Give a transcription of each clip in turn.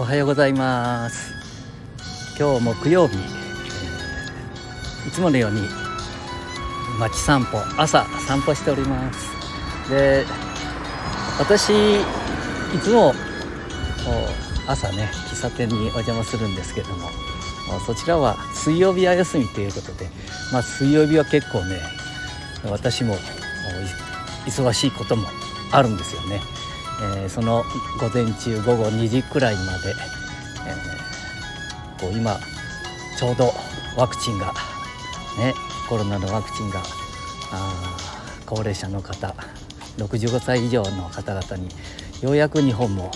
おはようございます。今日木曜日、いつものように街散歩朝散歩しております。で私いつも朝ね喫茶店にお邪魔するんですけどもそちらは水曜日は休みということで、まあ、水曜日は結構ね私も忙しいこともあるんですよね。えー、その午前中午後2時くらいまで、えー、こう今ちょうどワクチンがねコロナのワクチンがあ高齢者の方65歳以上の方々にようやく日本も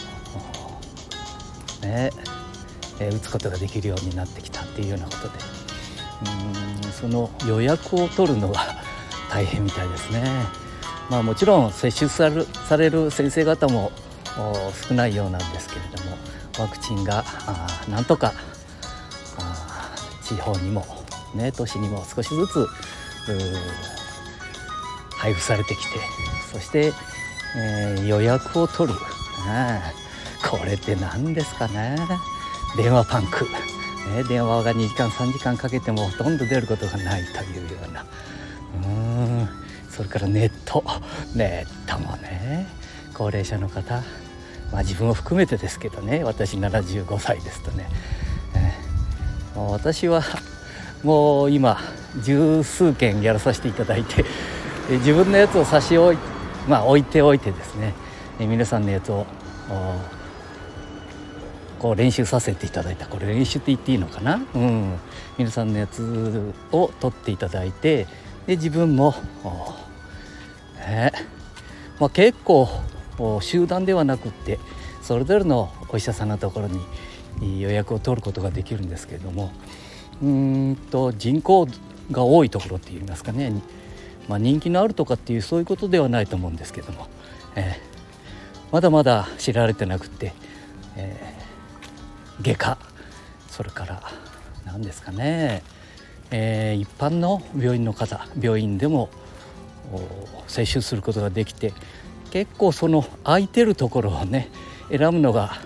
ね、えー、打つことができるようになってきたっていうようなことでうんその予約を取るのは大変みたいですね。まあ、もちろん接種される先生方も少ないようなんですけれどもワクチンがなんとか地方にも、ね、都市にも少しずつ配布されてきてそして、えー、予約を取る、ね、これって何ですかね。電話パンク、ね、電話が2時間3時間かけてもほとんど出ることがないというような。それからネット。ネットもね高齢者の方まあ自分を含めてですけどね私75歳ですとね、えー、私はもう今十数件やらさせていただいて自分のやつを差し置い,、まあ、置いておいてですね。皆さんのやつをこう練習させていただいた。これ練習って言っていいのかな、うん、皆さんのやつを取っていただいてで自分もねまあ、結構集団ではなくってそれぞれのお医者さんのところに予約を取ることができるんですけれどもうんと人口が多いところっていいますかね、まあ、人気のあるとかっていうそういうことではないと思うんですけども、えー、まだまだ知られてなくって、えー、外科それから何ですかね、えー、一般の病院の方病院でも接種することができて結構その空いてるところをね選ぶのが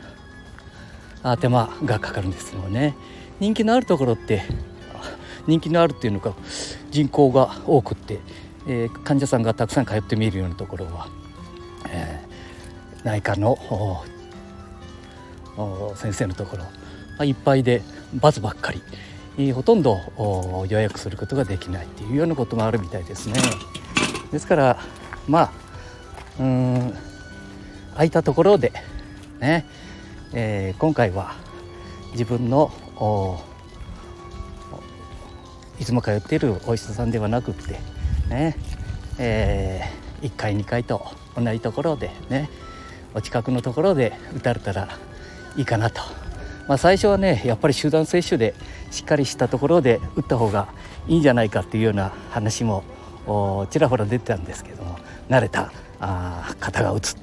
手間がかかるんですよね。人気のあるところって人気のあるっていうのか人口が多くって、えー、患者さんがたくさん通ってみるようなところは、えー、内科の先生のところ、いっぱいでバツばっかり。ほとんど予約することができないっていうようなこともあるみたいですね。ですからまあうん空いたところでね、えー、今回は自分のいつも通っているお医者さんではなくってね、えー、1回2回と同じところでねお近くのところで打たれたらいいかなと、まあ、最初はねやっぱり集団接種でしっかりしたところで打った方がいいんじゃないかっていうような話もちらほら出てたんですけども慣れたあ方が打つと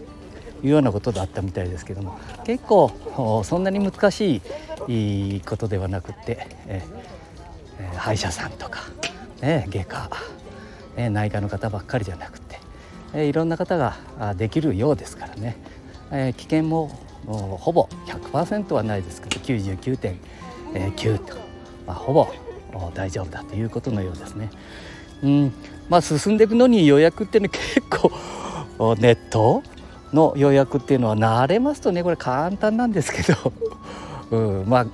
いうようなことだったみたいですけども結構そんなに難しいことではなくって、えー、歯医者さんとか、ね、外科、ね、内科の方ばっかりじゃなくて、えー、いろんな方ができるようですからね、えー、危険もほぼ100%はないですけど99.9と、まあ、ほぼ大丈夫だということのようですね。うんまあ、進んでいくのに予約っていうのは結構ネットの予約っていうのは慣れますとねこれ簡単なんですけど、うん、まあ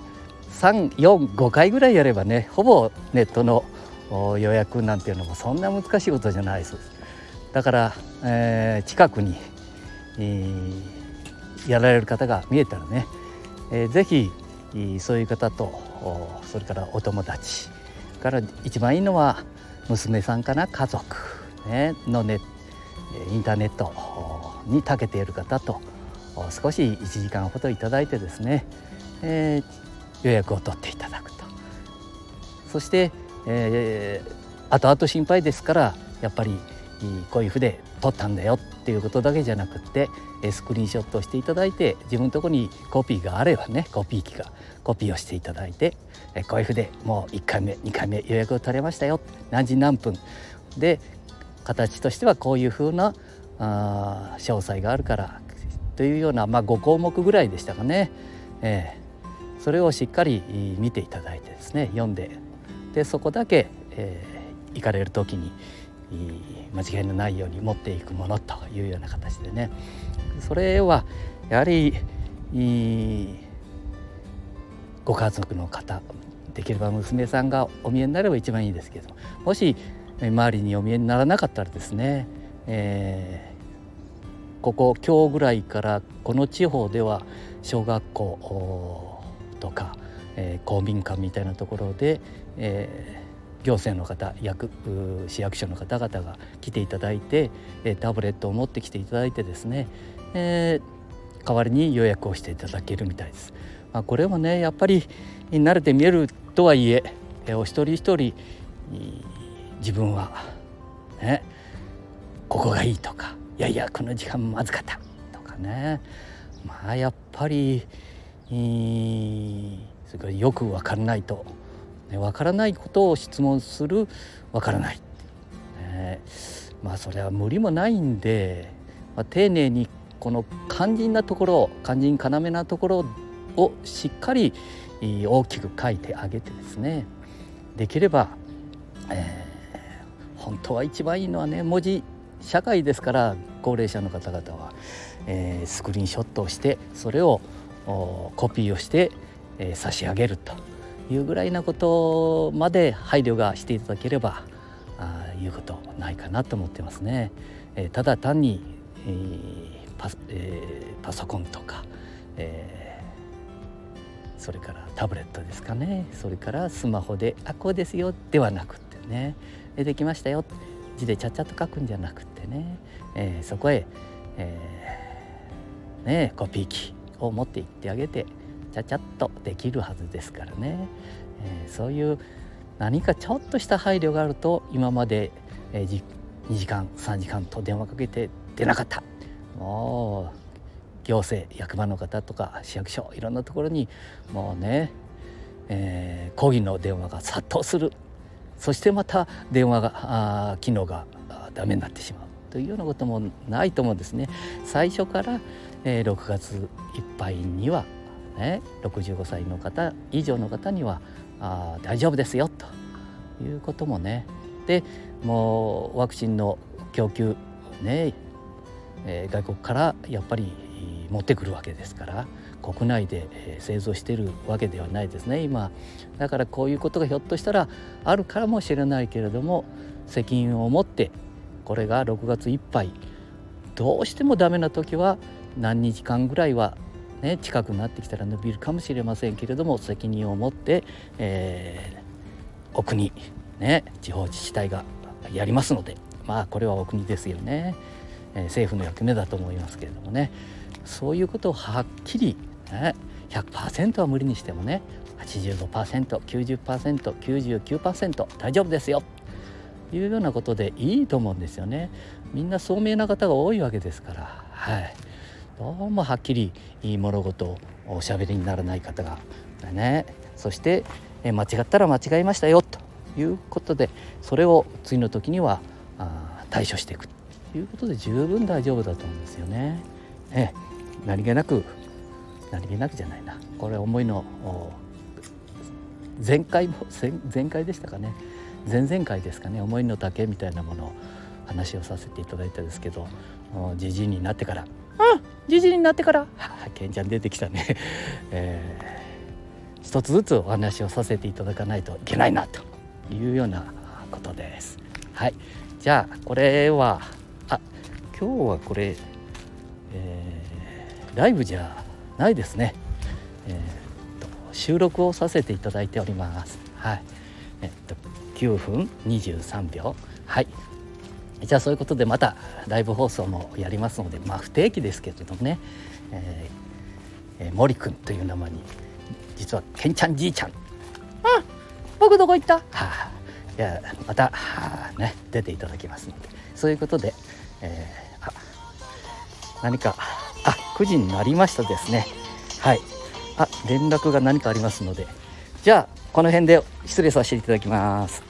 345回ぐらいやればねほぼネットの予約なんていうのもそんな難しいことじゃないですだから、えー、近くに、えー、やられる方が見えたらね、えー、ぜひそういう方とそれからお友達から一番いいのは娘さんかな家族、ね、のネインターネットに長けている方と少し1時間ほどいただいてですね、えー、予約を取っていただくと。そして、えー、後々心配ですからやっぱりこういう筆撮ったんだよっていうことだけじゃなくってスクリーンショットをしていただいて自分のとこにコピーがあればねコピー機がコピーをしていただいてこういう筆もう1回目2回目予約を取れましたよ。何時何分。で形としてはこういうふうなあ詳細があるからというような、まあ、5項目ぐらいでしたかね、えー、それをしっかり見ていただいてですね読んで。でそこだけ、えー、行かれる時に間違いのないように持っていくものというような形でね。それはやはりご家族の方できれば娘さんがお見えになれば一番いいですけどもし周りにお見えにならなかったらですね、えー、ここ今日ぐらいからこの地方では小学校とか、えー、公民館みたいなところで、えー、行政の方役市役所の方々が来ていただいて、えタブレットを持ってきていただいてですね、え代わりに予約をしていただけるみたいです。まあ、これもねやっぱり慣れて見えるとはいえお一人一人自分はねここがいいとかいやいやこの時間まずかったとかねまあやっぱりそれからよく分からないと、ね、分からないことを質問する分からない、ね、まあそれは無理もないんで、まあ、丁寧にこの肝心なところ肝心要なところをしっかり大きく書いてあげてですね。できれば、えー、本当は一番いいのはね文字社会ですから高齢者の方々は、えー、スクリーンショットをしてそれをコピーをして、えー、差し上げると。いうぐらいなことまで配慮がしていただければあいうことないかなと思ってますね。えー、ただ単に、えーパえー、パソコンとか、えーそれからタブレットですかね。それからスマホで「あこうですよ」ではなくってね「できましたよ」字でちゃっちゃと書くんじゃなくってね、えー、そこへ、えー、ね、コピー機を持っていってあげてちゃちゃっとできるはずですからね、えー、そういう何かちょっとした配慮があると今まで、えー、2時間3時間と電話かけて出なかった。もう行政役場の方とか市役所いろんなところにもうね、えー、抗議の電話が殺到する。そしてまた電話があ機能がダメになってしまうというようなこともないと思うんですね。最初から、えー、6月いっぱいには、ね、65歳の方以上の方にはあ大丈夫ですよということもね。でもうワクチンの供給ね、えー、外国からやっぱり持ってくるわけですから国内で製造してるわけではないですね今。だからこういうことがひょっとしたらあるからもしれないけれども責任を持ってこれが6月いっぱいどうしてもダメな時は何日間ぐらいはね、近くなってきたら伸びるかもしれませんけれども責任を持って、えー、お国、ね、地方自治体がやりますのでまあこれはお国ですよね、えー、政府の役目だと思いますけれどもね。そういうことをはっきり、ね、100%は無理にしてもね 85%90%99% 大丈夫ですよ。というようなことでいいと思うんですよね。みんな聡明な方が多いわけですから、はい、どうもはっきりいい物事をおしゃべりにならない方がね。そして間違ったら間違えましたよということでそれを次の時にはあ対処していくということで十分大丈夫だと思うんですよね。え何気なく何気なくじゃないな。これ思いの前回も前回でしたかね。前々回ですかね。思いの丈みたいなものを話をさせていただいたんですけどじじいになってから「うんじじいになってから」はあ、ケンちゃん出てきたね、えー、一つずつお話をさせていただかないといけないなというようなことです。はい。じゃあこれはあ今日はこれえー、ライブじゃないですね、えーと、収録をさせていただいております。はい。えっ、と9分23秒。はい。じゃあそういうことでまたライブ放送もやりますのでまあ不定期ですけれどもね、えーえー、森くんという名前に実はけんちゃんじいちゃん。あ僕どこ行った？はあいやまた、はあ、ね出ていただきますので。そういうことで、えー何かあ9時になりましたですね。はい。あ連絡が何かありますので。じゃあこの辺で失礼させていただきます